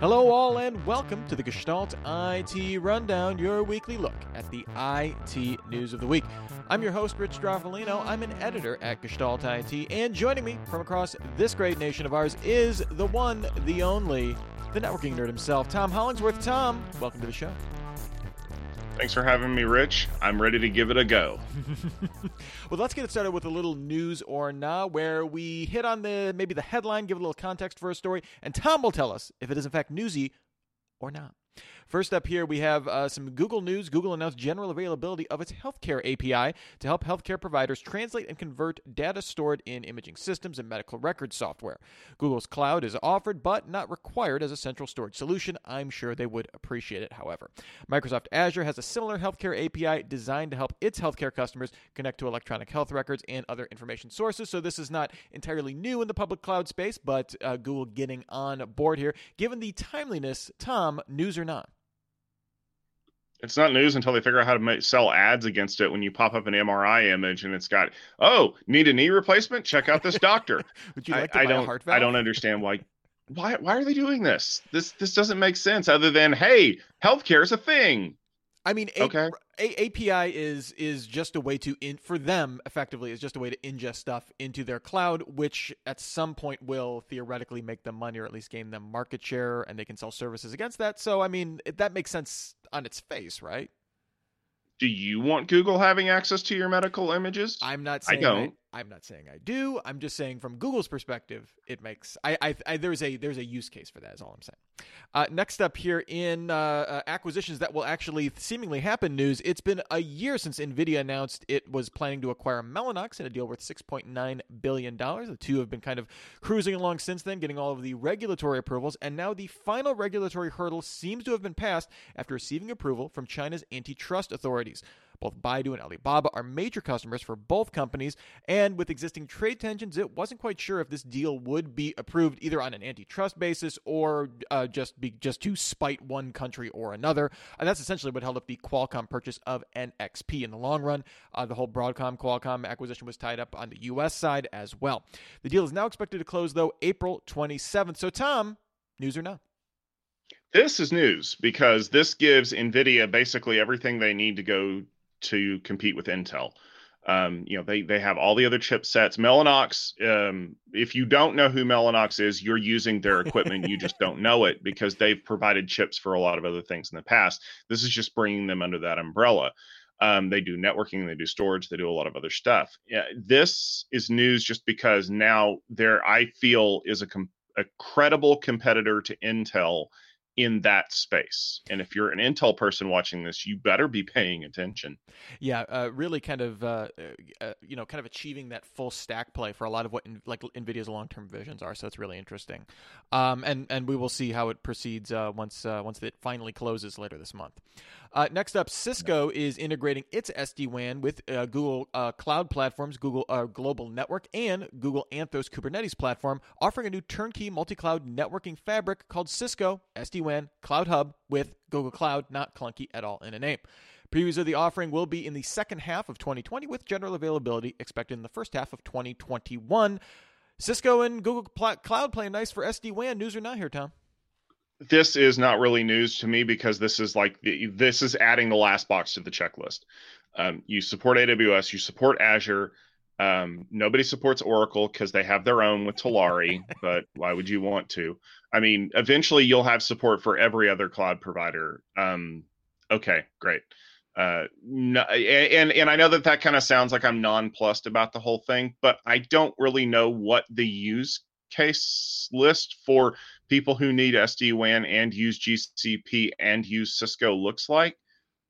Hello, all, and welcome to the Gestalt IT Rundown, your weekly look at the IT news of the week. I'm your host, Rich Stroffolino. I'm an editor at Gestalt IT, and joining me from across this great nation of ours is the one, the only, the networking nerd himself, Tom Hollingsworth. Tom, welcome to the show. Thanks for having me, Rich. I'm ready to give it a go. well, let's get it started with a little news or nah, where we hit on the maybe the headline, give a little context for a story, and Tom will tell us if it is in fact newsy or not. First up here, we have uh, some Google news. Google announced general availability of its healthcare API to help healthcare providers translate and convert data stored in imaging systems and medical record software. Google's cloud is offered but not required as a central storage solution. I'm sure they would appreciate it, however. Microsoft Azure has a similar healthcare API designed to help its healthcare customers connect to electronic health records and other information sources. So this is not entirely new in the public cloud space, but uh, Google getting on board here. Given the timeliness, Tom, news or not? It's not news until they figure out how to make, sell ads against it when you pop up an MRI image and it's got, oh, need a knee replacement? Check out this doctor. Would you like I, to I buy don't, a heart valve? I don't understand why. Why, why are they doing this? This this doesn't make sense other than hey, healthcare is a thing. I mean, a- okay. A- API is is just a way to in for them effectively is just a way to ingest stuff into their cloud, which at some point will theoretically make them money or at least gain them market share, and they can sell services against that. So, I mean, it, that makes sense on its face, right? Do you want Google having access to your medical images? I'm not saying I don't. I, am not saying I do. I'm just saying from Google's perspective, it makes I, I, I there's a there's a use case for that. Is all I'm saying. Uh, next up here in uh, uh, acquisitions that will actually seemingly happen news. It's been a year since Nvidia announced it was planning to acquire Mellanox in a deal worth 6.9 billion dollars. The two have been kind of cruising along since then, getting all of the regulatory approvals, and now the final regulatory hurdle seems to have been passed after receiving approval from China's antitrust authorities. Both Baidu and Alibaba are major customers for both companies, and with existing trade tensions, it wasn't quite sure if this deal would be approved either on an antitrust basis or uh, just be just to spite one country or another. And that's essentially what held up the Qualcomm purchase of NXP in the long run. Uh, the whole Broadcom Qualcomm acquisition was tied up on the U.S. side as well. The deal is now expected to close though April 27th. So, Tom, news or no? This is news because this gives NVIDIA basically everything they need to go to compete with Intel. Um, you know, they they have all the other chipsets. Mellanox, um, if you don't know who Mellanox is, you're using their equipment. you just don't know it because they've provided chips for a lot of other things in the past. This is just bringing them under that umbrella. Um, they do networking, they do storage, they do a lot of other stuff. Yeah, this is news just because now there, I feel, is a, com- a credible competitor to Intel in that space. And if you're an Intel person watching this, you better be paying attention. Yeah, uh, really kind of uh, uh, you know kind of achieving that full stack play for a lot of what in, like Nvidia's long term visions are. So it's really interesting. Um, and and we will see how it proceeds uh, once uh, once it finally closes later this month. Uh, next up, Cisco is integrating its SD WAN with uh, Google uh, Cloud platforms, Google uh, Global Network, and Google Anthos Kubernetes platform, offering a new turnkey multi cloud networking fabric called Cisco SD WAN Cloud Hub with Google Cloud, not clunky at all in a name. Previews of the offering will be in the second half of 2020, with general availability expected in the first half of 2021. Cisco and Google Cloud playing nice for SD WAN. News or not here, Tom? This is not really news to me because this is like this is adding the last box to the checklist. Um, you support AWS, you support Azure. Um, nobody supports Oracle because they have their own with Talari, but why would you want to? I mean, eventually you'll have support for every other cloud provider. Um, okay, great. Uh, no, and and I know that that kind of sounds like I'm nonplussed about the whole thing, but I don't really know what the use case list for people who need SD WAN and use GCP and use Cisco looks like,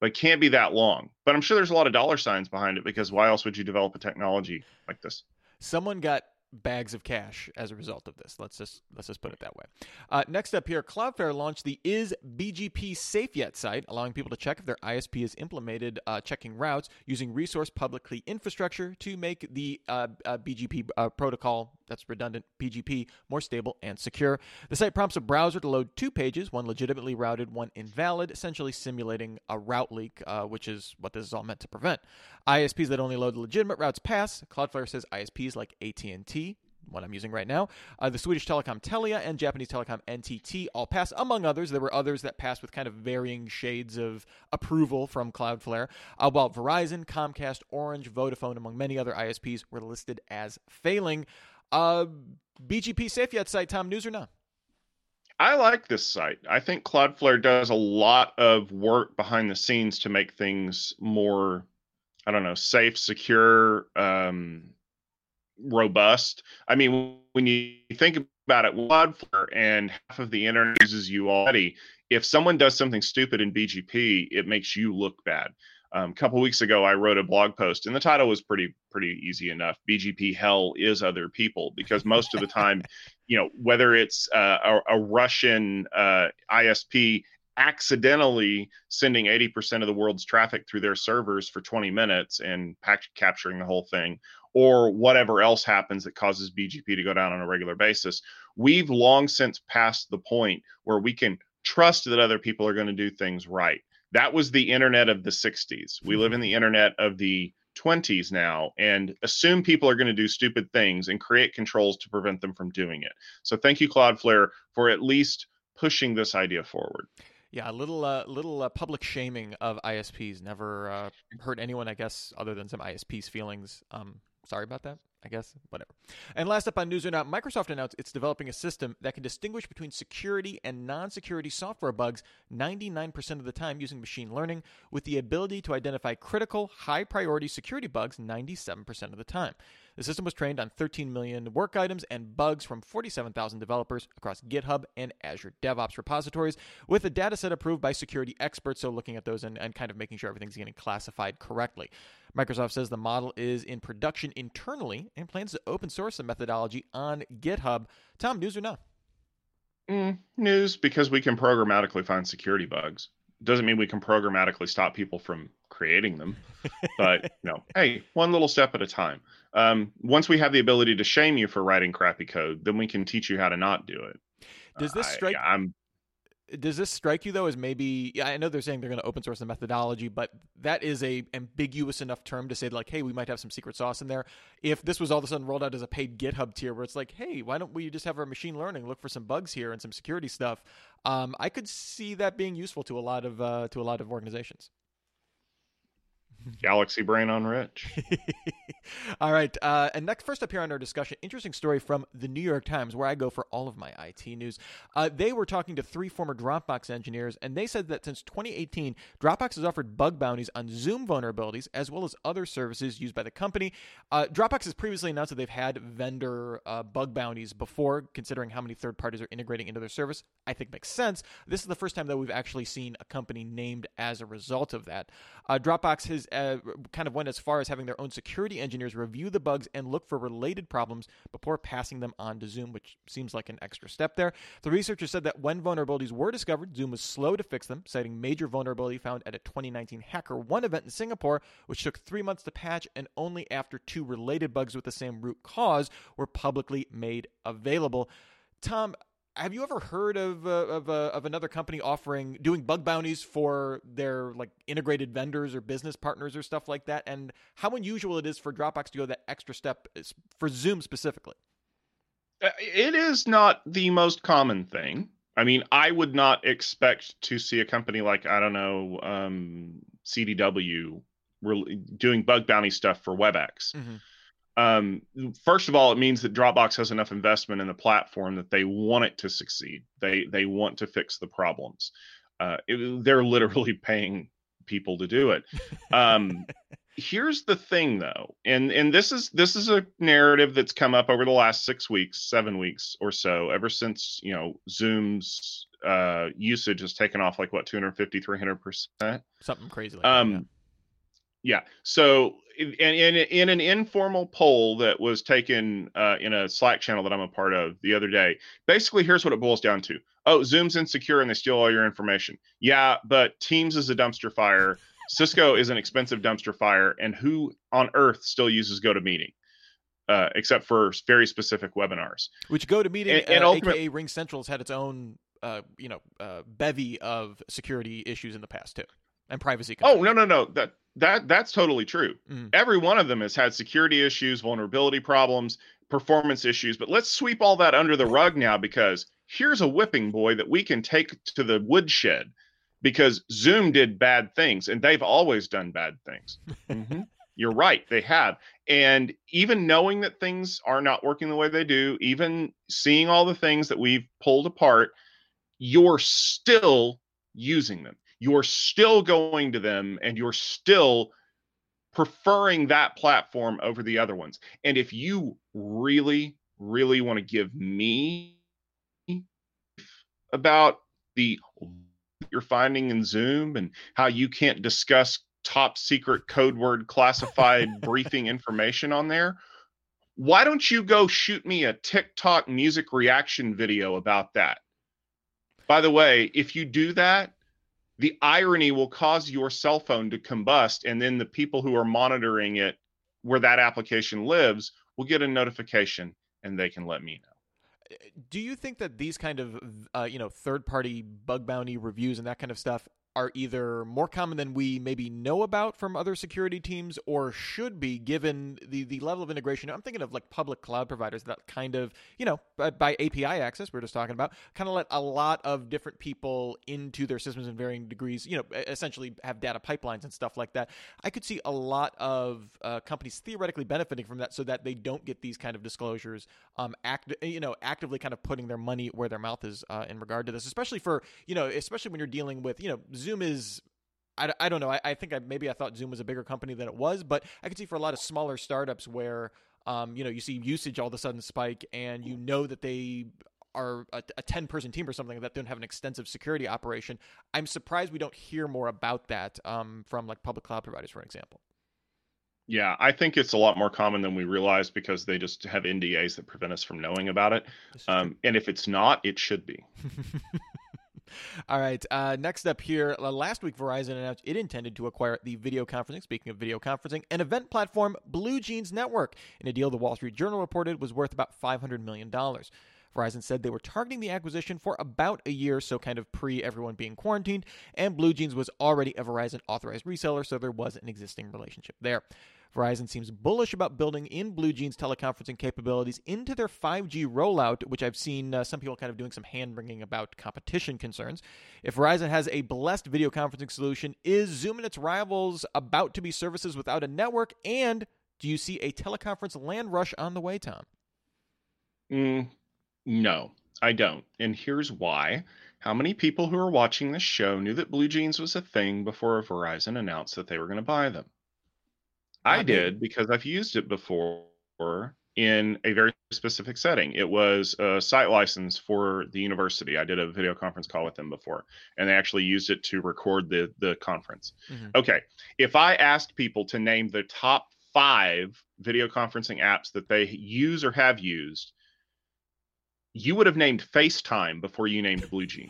but can't be that long. But I'm sure there's a lot of dollar signs behind it because why else would you develop a technology like this? Someone got bags of cash as a result of this. Let's just let's just put it that way. Uh, next up here, Cloudflare launched the Is BGP Safe Yet site, allowing people to check if their ISP has implemented uh, checking routes using resource public key infrastructure to make the uh, uh BGP uh, protocol that's redundant PGP more stable and secure. The site prompts a browser to load two pages, one legitimately routed, one invalid, essentially simulating a route leak, uh, which is what this is all meant to prevent. ISPs that only load legitimate routes pass. Cloudflare says ISPs like AT&T one I'm using right now. Uh, the Swedish telecom Telia and Japanese telecom NTT all pass, among others. There were others that passed with kind of varying shades of approval from Cloudflare, uh, while Verizon, Comcast, Orange, Vodafone, among many other ISPs, were listed as failing. Uh, BGP safe yet site, Tom, news or not? I like this site. I think Cloudflare does a lot of work behind the scenes to make things more, I don't know, safe, secure, um, robust. I mean, when you think about it, Cloudflare and half of the internet uses you already. If someone does something stupid in BGP, it makes you look bad. Um, a couple weeks ago, I wrote a blog post, and the title was pretty pretty easy enough. BGP hell is other people because most of the time, you know, whether it's uh, a, a, Russian uh, ISP accidentally sending 80% of the world's traffic through their servers for 20 minutes and packet capturing the whole thing, or whatever else happens that causes BGP to go down on a regular basis, we've long since passed the point where we can trust that other people are going to do things right that was the internet of the 60s. We live in the internet of the 20s now and assume people are going to do stupid things and create controls to prevent them from doing it. So thank you Cloudflare for at least pushing this idea forward. Yeah, a little uh, little uh, public shaming of ISPs never uh, hurt anyone, I guess, other than some ISPs' feelings. Um, sorry about that. I guess, whatever. And last up on News or Not, Microsoft announced it's developing a system that can distinguish between security and non security software bugs 99% of the time using machine learning, with the ability to identify critical, high priority security bugs 97% of the time. The system was trained on 13 million work items and bugs from 47,000 developers across GitHub and Azure DevOps repositories, with a dataset approved by security experts. So, looking at those and, and kind of making sure everything's getting classified correctly. Microsoft says the model is in production internally and plans to open source the methodology on GitHub. Tom, news or not? Mm, news because we can programmatically find security bugs. Doesn't mean we can programmatically stop people from creating them, but you know, hey, one little step at a time. Um, once we have the ability to shame you for writing crappy code, then we can teach you how to not do it. Does this strike? I, I'm does this strike you though as maybe I know they're saying they're going to open source the methodology, but that is a ambiguous enough term to say like, hey, we might have some secret sauce in there. If this was all of a sudden rolled out as a paid GitHub tier, where it's like, hey, why don't we just have our machine learning look for some bugs here and some security stuff? Um, I could see that being useful to a lot of uh, to a lot of organizations. Galaxy brain on Rich. all right. Uh, and next, first up here on our discussion, interesting story from the New York Times, where I go for all of my IT news. Uh, they were talking to three former Dropbox engineers, and they said that since 2018, Dropbox has offered bug bounties on Zoom vulnerabilities as well as other services used by the company. Uh, Dropbox has previously announced that they've had vendor uh, bug bounties before, considering how many third parties are integrating into their service. I think makes sense. This is the first time that we've actually seen a company named as a result of that. Uh, Dropbox has uh, kind of went as far as having their own security engineers review the bugs and look for related problems before passing them on to Zoom, which seems like an extra step there. The researchers said that when vulnerabilities were discovered, Zoom was slow to fix them, citing major vulnerability found at a 2019 HackerOne event in Singapore, which took three months to patch, and only after two related bugs with the same root cause were publicly made available. Tom, have you ever heard of uh, of, uh, of another company offering doing bug bounties for their like integrated vendors or business partners or stuff like that? And how unusual it is for dropbox to go that extra step for zoom specifically? Uh, it is not the most common thing. I mean i would not expect to see a company like i don't know um, cdw doing bug bounty stuff for webex. Mm-hmm um, first of all, it means that Dropbox has enough investment in the platform that they want it to succeed. They they want to fix the problems. Uh, it, they're literally paying people to do it. Um, here's the thing, though, and and this is this is a narrative that's come up over the last six weeks, seven weeks or so, ever since you know Zoom's uh, usage has taken off like what 250 300 percent something crazy like um that, yeah. Yeah. So, in, in, in an informal poll that was taken uh, in a Slack channel that I'm a part of the other day, basically, here's what it boils down to. Oh, Zoom's insecure and they steal all your information. Yeah, but Teams is a dumpster fire. Cisco is an expensive dumpster fire. And who on earth still uses GoToMeeting? Uh, except for very specific webinars. Which GoToMeeting, and, and uh, aka RingCentral, has had its own, uh, you know, uh, bevy of security issues in the past too, and privacy. Concerns. Oh no, no, no. That that that's totally true. Mm. Every one of them has had security issues, vulnerability problems. performance issues, but let's sweep all that under the rug now because here's a whipping boy that we can take to the woodshed because Zoom did bad things and they've always done bad things. mm-hmm. You're right, they have. And even knowing that things are not working the way they do, even seeing all the things that we've pulled apart, you're still using them. You're still going to them and you're still preferring that platform over the other ones. And if you really, really want to give me about the you're finding in Zoom and how you can't discuss top secret code word classified briefing information on there, why don't you go shoot me a TikTok music reaction video about that? By the way, if you do that, the irony will cause your cell phone to combust, and then the people who are monitoring it where that application lives will get a notification and they can let me know. Do you think that these kind of uh, you know third party bug bounty reviews and that kind of stuff are either more common than we maybe know about from other security teams or should be given the, the level of integration. I'm thinking of like public cloud providers that kind of, you know, by, by API access, we are just talking about, kind of let a lot of different people into their systems in varying degrees, you know, essentially have data pipelines and stuff like that. I could see a lot of uh, companies theoretically benefiting from that so that they don't get these kind of disclosures, um, act, you know, actively kind of putting their money where their mouth is uh, in regard to this, especially for, you know, especially when you're dealing with, you know, Zoom is I, I don't know. I, I think I, maybe I thought Zoom was a bigger company than it was, but I could see for a lot of smaller startups where, um, you know, you see usage all of a sudden spike and you know that they are a, a 10 person team or something that don't have an extensive security operation. I'm surprised we don't hear more about that um, from like public cloud providers, for example. Yeah, I think it's a lot more common than we realize because they just have NDAs that prevent us from knowing about it. Um, and if it's not, it should be. All right. Uh, next up here, uh, last week Verizon announced it intended to acquire the video conferencing, speaking of video conferencing, an event platform Blue Jeans Network in a deal the Wall Street Journal reported was worth about $500 million. Verizon said they were targeting the acquisition for about a year, so kind of pre everyone being quarantined, and BlueJeans was already a Verizon authorized reseller, so there was an existing relationship there. Verizon seems bullish about building in BlueJeans teleconferencing capabilities into their 5G rollout, which I've seen uh, some people kind of doing some hand wringing about competition concerns. If Verizon has a blessed video conferencing solution, is Zoom and its rivals about to be services without a network? And do you see a teleconference land rush on the way, Tom? Mm, no, I don't. And here's why. How many people who are watching this show knew that BlueJeans was a thing before Verizon announced that they were going to buy them? I did because I've used it before in a very specific setting. It was a site license for the university. I did a video conference call with them before, and they actually used it to record the the conference. Mm-hmm. Okay, if I asked people to name the top five video conferencing apps that they use or have used, you would have named FaceTime before you named BlueJeans.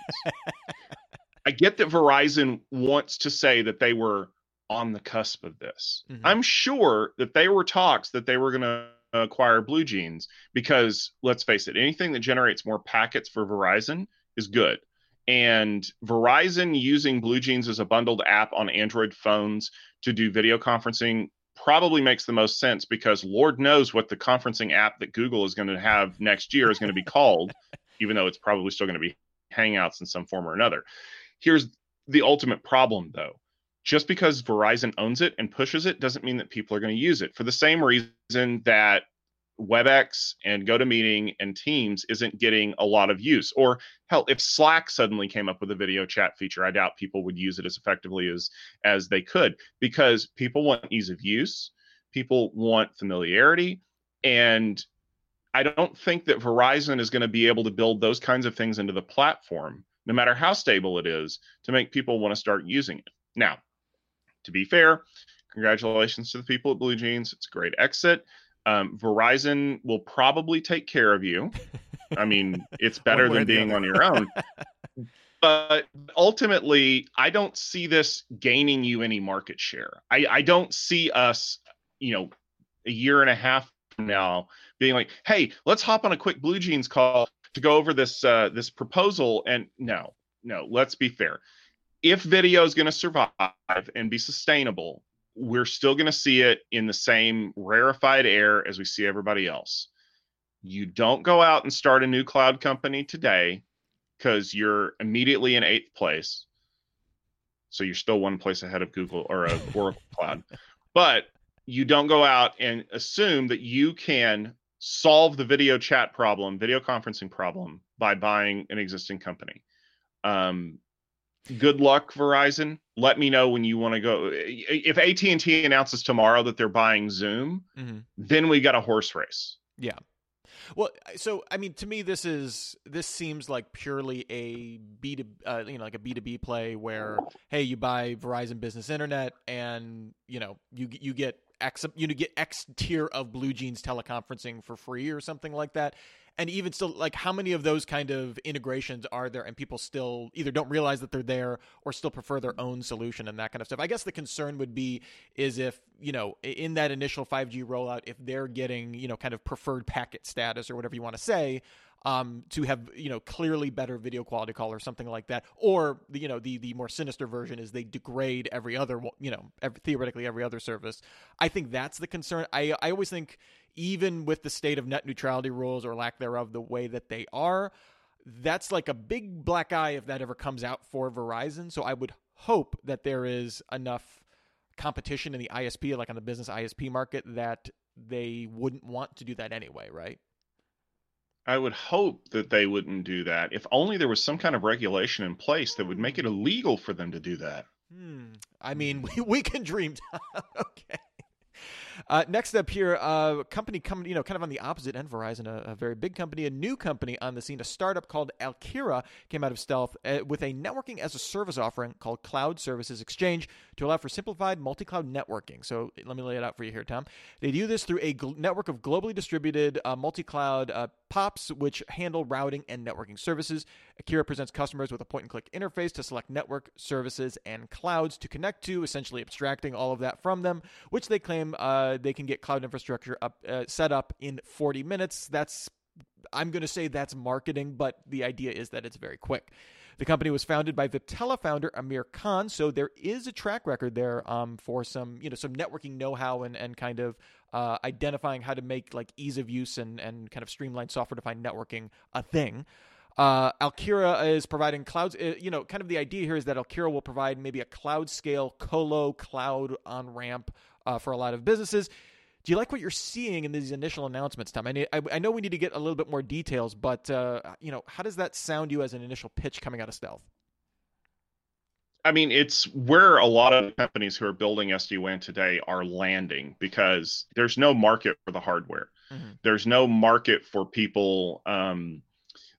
I get that Verizon wants to say that they were on the cusp of this. Mm-hmm. I'm sure that they were talks that they were going to acquire Blue Jeans because let's face it, anything that generates more packets for Verizon is good. And Verizon using Blue Jeans as a bundled app on Android phones to do video conferencing probably makes the most sense because Lord knows what the conferencing app that Google is going to have next year is going to be called, even though it's probably still going to be Hangouts in some form or another. Here's the ultimate problem, though just because Verizon owns it and pushes it doesn't mean that people are going to use it. For the same reason that WebEx and GoToMeeting and Teams isn't getting a lot of use. Or hell, if Slack suddenly came up with a video chat feature, I doubt people would use it as effectively as as they could because people want ease of use, people want familiarity, and I don't think that Verizon is going to be able to build those kinds of things into the platform, no matter how stable it is, to make people want to start using it. Now, to be fair, congratulations to the people at Blue Jeans. It's a great exit. Um, Verizon will probably take care of you. I mean, it's better than being on your own. but ultimately, I don't see this gaining you any market share. I, I don't see us, you know, a year and a half from now being like, hey, let's hop on a quick Blue Jeans call to go over this uh, this proposal. And no, no, let's be fair if video is going to survive and be sustainable, we're still going to see it in the same rarefied air as we see everybody else. you don't go out and start a new cloud company today because you're immediately in eighth place. So you're still one place ahead of Google or uh, Oracle Cloud. But you don't go out and assume that you can solve the video chat problem, video conferencing problem by buying an existing company. Um, good luck, Verizon. Let me know when you want to go. If AT and T announces tomorrow that they're buying Zoom, mm-hmm. then we got a horse race. Yeah. Well, so I mean, to me, this is this seems like purely a B to uh, you know like a B two B play where hey, you buy Verizon Business Internet and you know you you get X you know get X tier of BlueJeans teleconferencing for free or something like that. And even still like how many of those kind of integrations are there and people still either don't realize that they're there or still prefer their own solution and that kind of stuff? I guess the concern would be is if you know in that initial 5g rollout if they're getting you know kind of preferred packet status or whatever you want to say um, to have you know clearly better video quality call or something like that, or the you know the the more sinister version is they degrade every other you know every, theoretically every other service. I think that's the concern. I I always think even with the state of net neutrality rules or lack thereof, the way that they are, that's like a big black eye if that ever comes out for Verizon. So I would hope that there is enough competition in the ISP, like on the business ISP market, that they wouldn't want to do that anyway, right? I would hope that they wouldn't do that. If only there was some kind of regulation in place that would make it illegal for them to do that. Hmm. I mean, we, we can dream. okay. Uh, next up here, a uh, company coming, you know, kind of on the opposite end, Verizon, a, a, very big company, a new company on the scene, a startup called Alkira came out of stealth uh, with a networking as a service offering called Cloud Services Exchange to allow for simplified multi-cloud networking. So let me lay it out for you here, Tom. They do this through a gl- network of globally distributed uh, multi-cloud uh, POPs, which handle routing and networking services. Alkira presents customers with a point-and-click interface to select network services and clouds to connect to, essentially abstracting all of that from them, which they claim uh, they can get cloud infrastructure up uh, set up in 40 minutes. That's I'm going to say that's marketing, but the idea is that it's very quick. The company was founded by Viptela founder Amir Khan, so there is a track record there um, for some, you know, some networking know-how and, and kind of uh, identifying how to make like ease of use and, and kind of streamlined software-defined networking a thing. Uh, Alkira is providing clouds. Uh, you know, kind of the idea here is that Alkira will provide maybe a cloud scale colo cloud on ramp uh, for a lot of businesses. Do you like what you're seeing in these initial announcements, Tom? I, need, I, I know we need to get a little bit more details, but uh, you know, how does that sound to you as an initial pitch coming out of Stealth? I mean, it's where a lot of companies who are building SD WAN today are landing because there's no market for the hardware. Mm-hmm. There's no market for people um,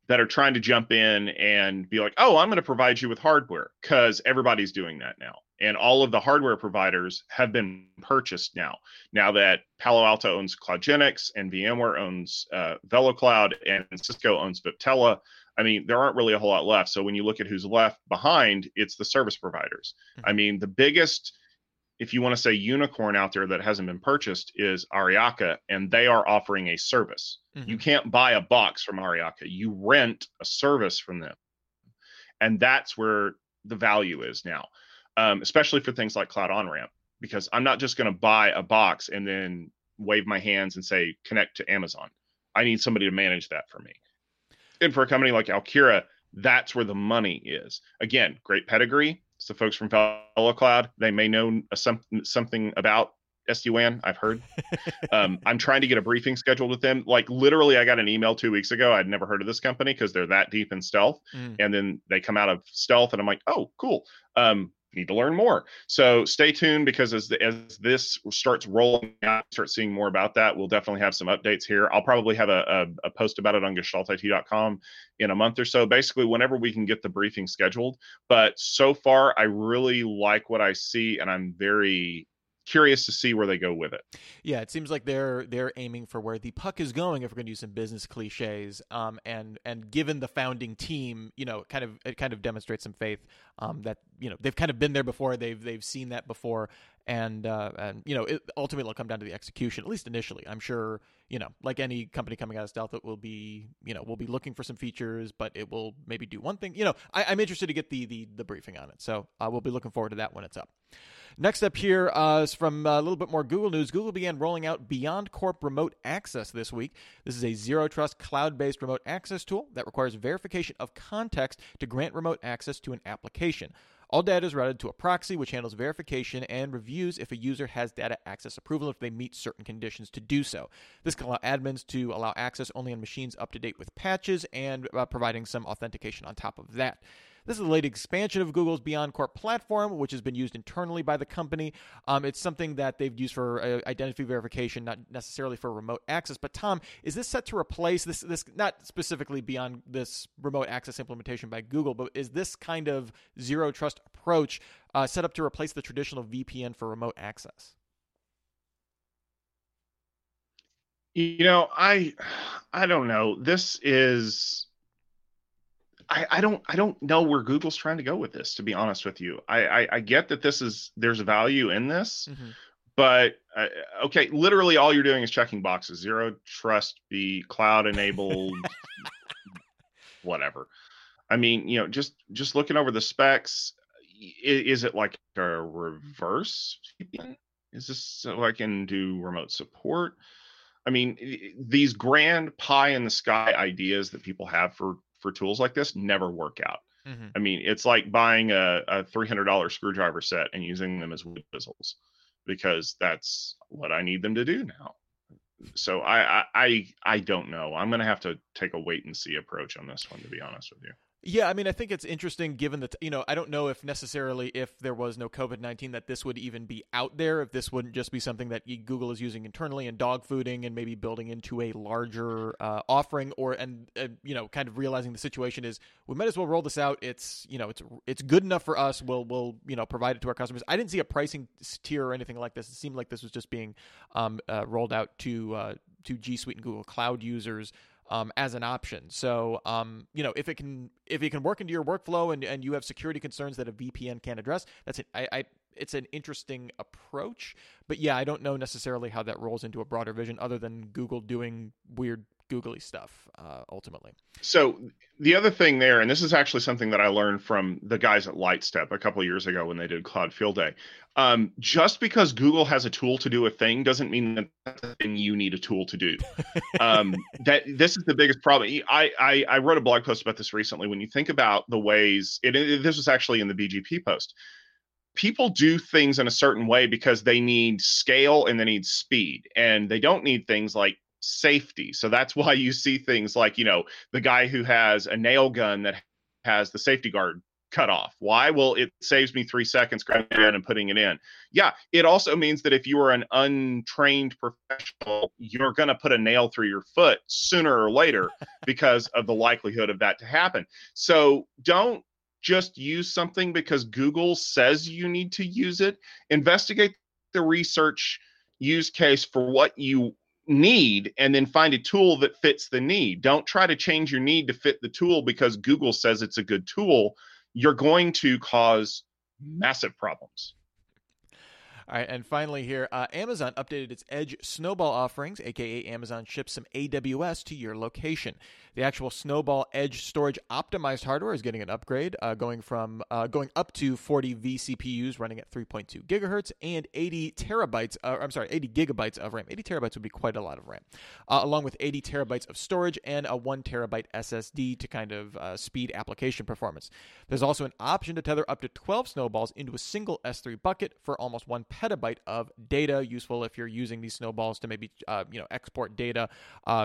that are trying to jump in and be like, oh, I'm going to provide you with hardware because everybody's doing that now and all of the hardware providers have been purchased now. Now that Palo Alto owns CloudGenix and VMware owns uh, VeloCloud and Cisco owns Viptela, I mean, there aren't really a whole lot left. So when you look at who's left behind, it's the service providers. Mm-hmm. I mean, the biggest, if you want to say unicorn out there that hasn't been purchased, is Aryaka, and they are offering a service. Mm-hmm. You can't buy a box from Aryaka, you rent a service from them. And that's where the value is now um, especially for things like Cloud On Ramp, because I'm not just going to buy a box and then wave my hands and say connect to Amazon. I need somebody to manage that for me. And for a company like Alkira, that's where the money is. Again, great pedigree. It's the folks from VeloCloud. They may know some, something about SD-WAN, I've heard. um, I'm trying to get a briefing scheduled with them. Like literally, I got an email two weeks ago. I'd never heard of this company because they're that deep in stealth. Mm. And then they come out of stealth, and I'm like, oh, cool. Um, need to learn more. So stay tuned because as the, as this starts rolling out, start seeing more about that. We'll definitely have some updates here. I'll probably have a, a, a post about it on gestaltit.com in a month or so. Basically, whenever we can get the briefing scheduled. But so far, I really like what I see, and I'm very curious to see where they go with it. Yeah, it seems like they're they're aiming for where the puck is going. If we're going to use some business cliches, um, and and given the founding team, you know, kind of it kind of demonstrates some faith um, that you know they've kind of been there before. They've they've seen that before, and uh, and you know it ultimately will come down to the execution at least initially i'm sure you know like any company coming out of stealth it will be you know we'll be looking for some features but it will maybe do one thing you know I, am interested to get the, the the briefing on it so uh, we'll be looking forward to that when it's up Next up here uh, is from uh, a little bit more Google news. Google began rolling out BeyondCorp Remote Access this week. This is a zero trust cloud based remote access tool that requires verification of context to grant remote access to an application. All data is routed to a proxy, which handles verification and reviews if a user has data access approval if they meet certain conditions to do so. This can allow admins to allow access only on machines up to date with patches and uh, providing some authentication on top of that. This is the latest expansion of Google's Beyond BeyondCorp platform, which has been used internally by the company. Um, it's something that they've used for uh, identity verification, not necessarily for remote access. But Tom, is this set to replace this? This not specifically beyond this remote access implementation by Google, but is this kind of zero trust approach uh, set up to replace the traditional VPN for remote access? You know, I I don't know. This is I, I don't I don't know where Google's trying to go with this. To be honest with you, I I, I get that this is there's value in this, mm-hmm. but uh, okay, literally all you're doing is checking boxes. Zero trust, be cloud enabled, whatever. I mean, you know, just just looking over the specs, is, is it like a reverse? Is this so I can do remote support? I mean, these grand pie in the sky ideas that people have for for tools like this never work out. Mm-hmm. I mean, it's like buying a, a $300 screwdriver set and using them as wood chisels because that's what I need them to do now. So I I I don't know. I'm gonna have to take a wait and see approach on this one, to be honest with you. Yeah, I mean, I think it's interesting given that, you know, I don't know if necessarily if there was no COVID 19 that this would even be out there, if this wouldn't just be something that Google is using internally and dog fooding and maybe building into a larger uh, offering or, and, uh, you know, kind of realizing the situation is we might as well roll this out. It's, you know, it's, it's good enough for us. We'll, we'll, you know, provide it to our customers. I didn't see a pricing tier or anything like this. It seemed like this was just being um, uh, rolled out to, uh, to G Suite and Google Cloud users um, as an option. So, um, you know, if it can if it can work into your workflow and, and you have security concerns that a VPN can't address, that's it. I, I it's an interesting approach, but yeah, I don't know necessarily how that rolls into a broader vision other than Google doing weird googly stuff uh, ultimately. So the other thing there, and this is actually something that I learned from the guys at Lightstep a couple years ago when they did Cloud Field Day. Um, just because Google has a tool to do a thing doesn't mean that that's the thing you need a tool to do. um, that this is the biggest problem. I, I, I wrote a blog post about this recently. When you think about the ways, it, it, this was actually in the BGP post. People do things in a certain way because they need scale and they need speed, and they don't need things like safety. So that's why you see things like, you know, the guy who has a nail gun that has the safety guard cut off. Why? Well, it saves me three seconds grabbing it and putting it in. Yeah, it also means that if you are an untrained professional, you're going to put a nail through your foot sooner or later because of the likelihood of that to happen. So don't just use something because Google says you need to use it. Investigate the research use case for what you need and then find a tool that fits the need. Don't try to change your need to fit the tool because Google says it's a good tool. You're going to cause massive problems. All right, and finally here, uh, Amazon updated its Edge Snowball offerings, aka Amazon ships some AWS to your location. The actual Snowball Edge storage optimized hardware is getting an upgrade, uh, going from uh, going up to 40 vCPUs running at 3.2 gigahertz and 80 terabytes. Uh, I'm sorry, 80 gigabytes of RAM. 80 terabytes would be quite a lot of RAM, uh, along with 80 terabytes of storage and a one terabyte SSD to kind of uh, speed application performance. There's also an option to tether up to 12 snowballs into a single S3 bucket for almost one petabyte of data. Useful if you're using these snowballs to maybe uh, you know export data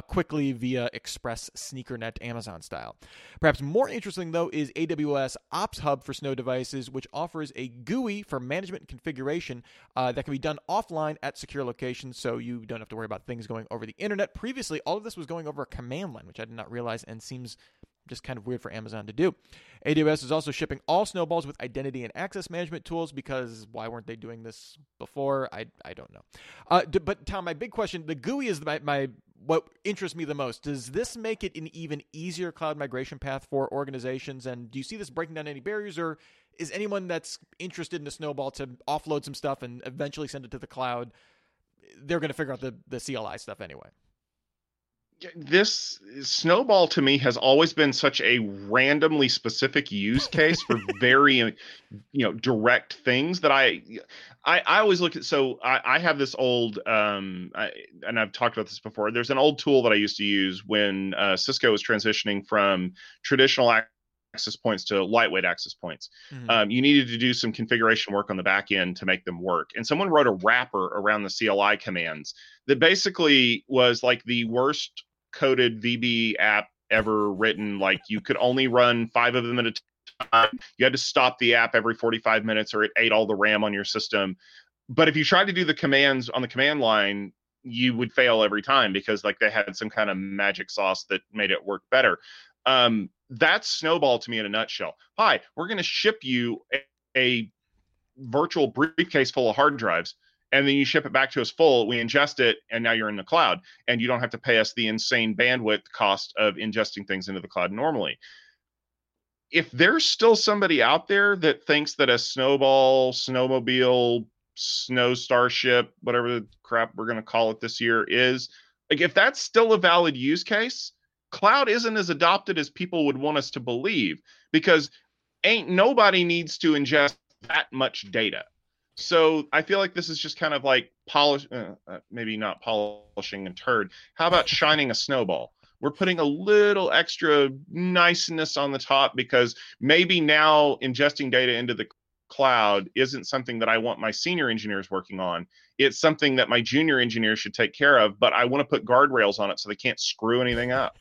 quickly via Express Sneak SneakerNet Amazon style. Perhaps more interesting, though, is AWS Ops Hub for Snow devices, which offers a GUI for management configuration uh, that can be done offline at secure locations, so you don't have to worry about things going over the internet. Previously, all of this was going over a command line, which I did not realize and seems just kind of weird for Amazon to do. AWS is also shipping all snowballs with identity and access management tools because why weren't they doing this before? I, I don't know. Uh, but Tom, my big question the GUI is my, my what interests me the most. Does this make it an even easier cloud migration path for organizations? And do you see this breaking down any barriers, or is anyone that's interested in a snowball to offload some stuff and eventually send it to the cloud? They're going to figure out the the CLI stuff anyway this snowball to me has always been such a randomly specific use case for very you know direct things that i i, I always look at so i, I have this old um I, and i've talked about this before there's an old tool that i used to use when uh, cisco was transitioning from traditional access points to lightweight access points. Mm-hmm. Um, you needed to do some configuration work on the back end to make them work. And someone wrote a wrapper around the CLI commands that basically was like the worst coded VB app ever written. Like you could only run five of them at a time. You had to stop the app every 45 minutes or it ate all the RAM on your system. But if you tried to do the commands on the command line, you would fail every time because like they had some kind of magic sauce that made it work better. Um, that's Snowball to me in a nutshell. Hi, we're going to ship you a, a virtual briefcase full of hard drives and then you ship it back to us full we ingest it and now you're in the cloud. And you don't have to pay us the insane bandwidth cost of ingesting things into the cloud normally. If there's still somebody out there that thinks that a snowball snowmobile snow starship whatever the crap we're going to call it this year is like if that's still a valid use case cloud isn't as adopted as people would want us to believe because ain't nobody needs to ingest that much data so I feel like this is just kind of like polish, uh, uh, maybe not polishing a turd. How about shining a snowball? We're putting a little extra niceness on the top because maybe now ingesting data into the cloud isn't something that I want my senior engineers working on. It's something that my junior engineers should take care of, but I want to put guardrails on it so they can't screw anything up.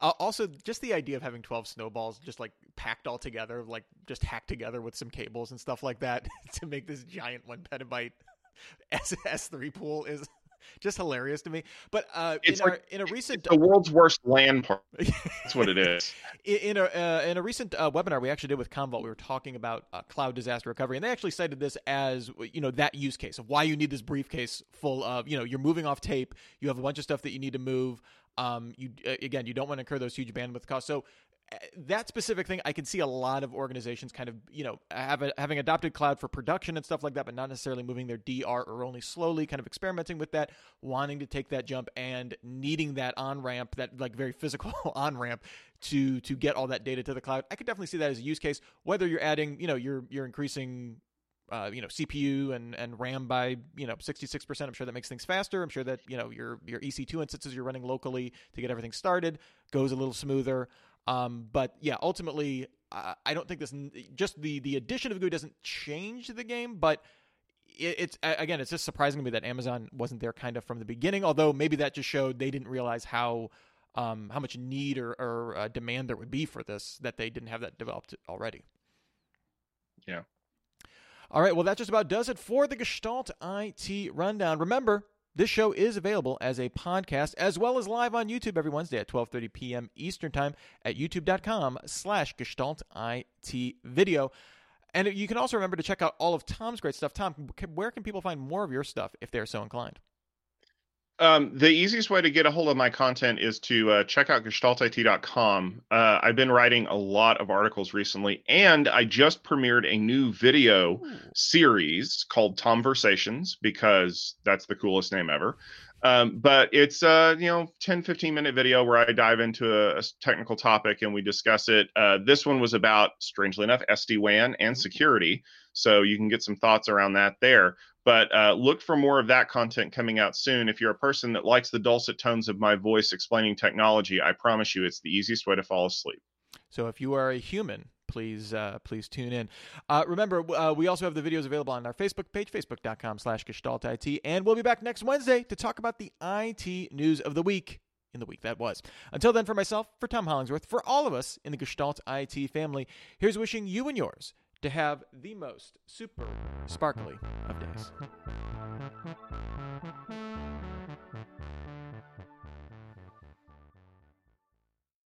Also, just the idea of having 12 snowballs just like packed all together, like just hacked together with some cables and stuff like that to make this giant one petabyte S- S3 pool is just hilarious to me. But uh, in, like, our, in a recent the world's worst land part. That's what it is. in a uh, in a recent uh, webinar we actually did with Commvault, we were talking about uh, cloud disaster recovery, and they actually cited this as you know that use case of why you need this briefcase full of you know you're moving off tape, you have a bunch of stuff that you need to move. Um, you again, you don't want to incur those huge bandwidth costs. So uh, that specific thing, I can see a lot of organizations kind of, you know, a, having adopted cloud for production and stuff like that, but not necessarily moving their DR or only slowly kind of experimenting with that, wanting to take that jump and needing that on ramp, that like very physical on ramp to to get all that data to the cloud. I could definitely see that as a use case. Whether you're adding, you know, you're you're increasing uh, you know CPU and, and RAM by you know 66%. I'm sure that makes things faster. I'm sure that you know your your EC2 instances you're running locally to get everything started goes a little smoother. Um, but yeah, ultimately, uh, I don't think this just the the addition of GUI doesn't change the game, but it, it's again, it's just surprising to me that Amazon wasn't there kind of from the beginning. Although maybe that just showed they didn't realize how um, how much need or, or uh, demand there would be for this that they didn't have that developed already. Yeah. All right, well, that just about does it for the Gestalt IT Rundown. Remember, this show is available as a podcast as well as live on YouTube every Wednesday at 12:30 p.m. Eastern Time at youtube.com slash Gestalt IT video. And you can also remember to check out all of Tom's great stuff. Tom, where can people find more of your stuff if they're so inclined? Um, the easiest way to get a hold of my content is to uh, check out gestaltit.com. Uh, I've been writing a lot of articles recently, and I just premiered a new video Ooh. series called Tomversations because that's the coolest name ever. Um, but it's a uh, you know 10 15 minute video where i dive into a, a technical topic and we discuss it uh, this one was about strangely enough sd-wan and security so you can get some thoughts around that there but uh, look for more of that content coming out soon. If you're a person that likes the dulcet tones of my voice explaining technology, I promise you it's the easiest way to fall asleep. So if you are a human, please uh, please tune in. Uh, remember, uh, we also have the videos available on our Facebook page, facebook.com slash gestaltit, and we'll be back next Wednesday to talk about the IT news of the week in the week that was. Until then, for myself, for Tom Hollingsworth, for all of us in the Gestalt IT family, here's wishing you and yours to have the most super sparkly of days.